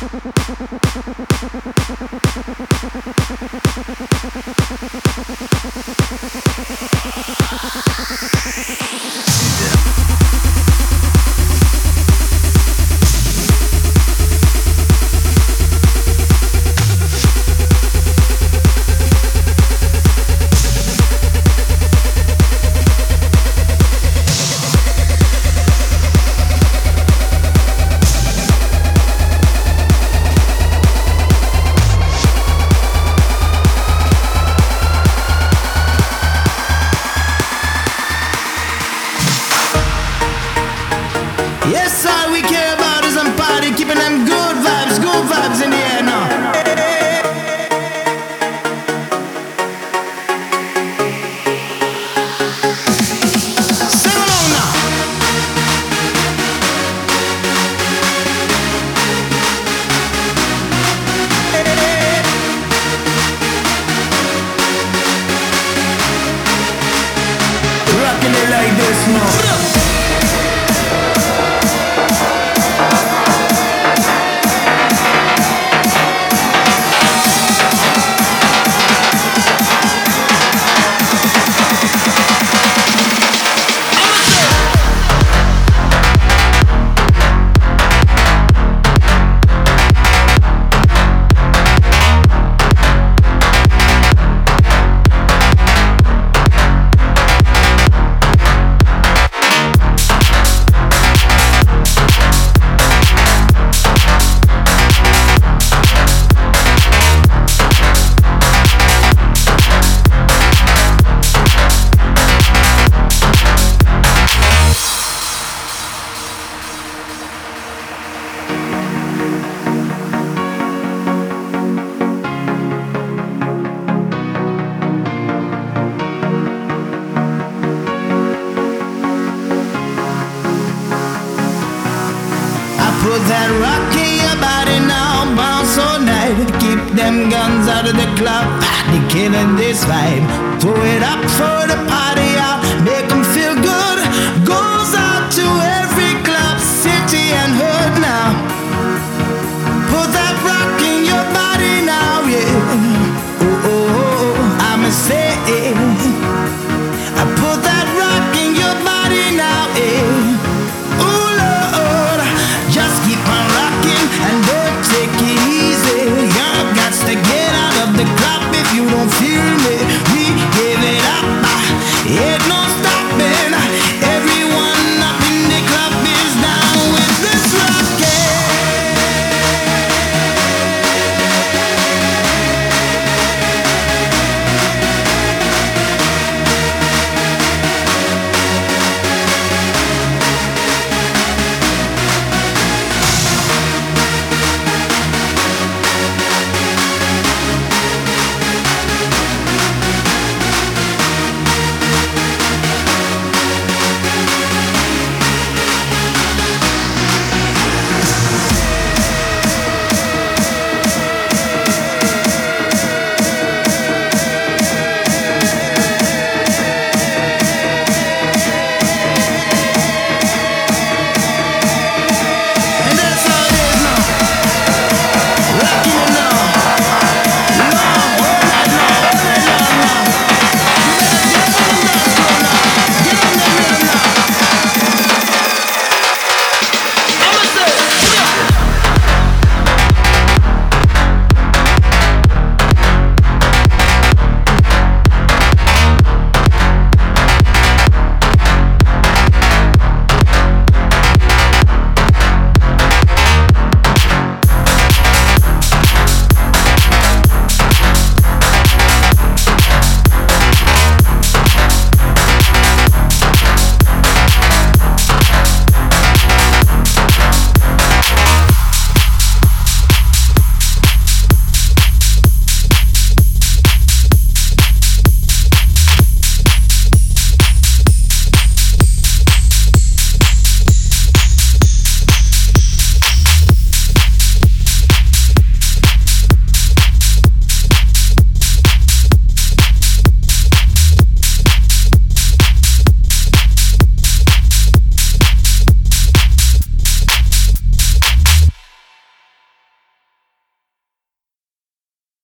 you Yes, I will. Out of the club, they killing this vibe. Throw it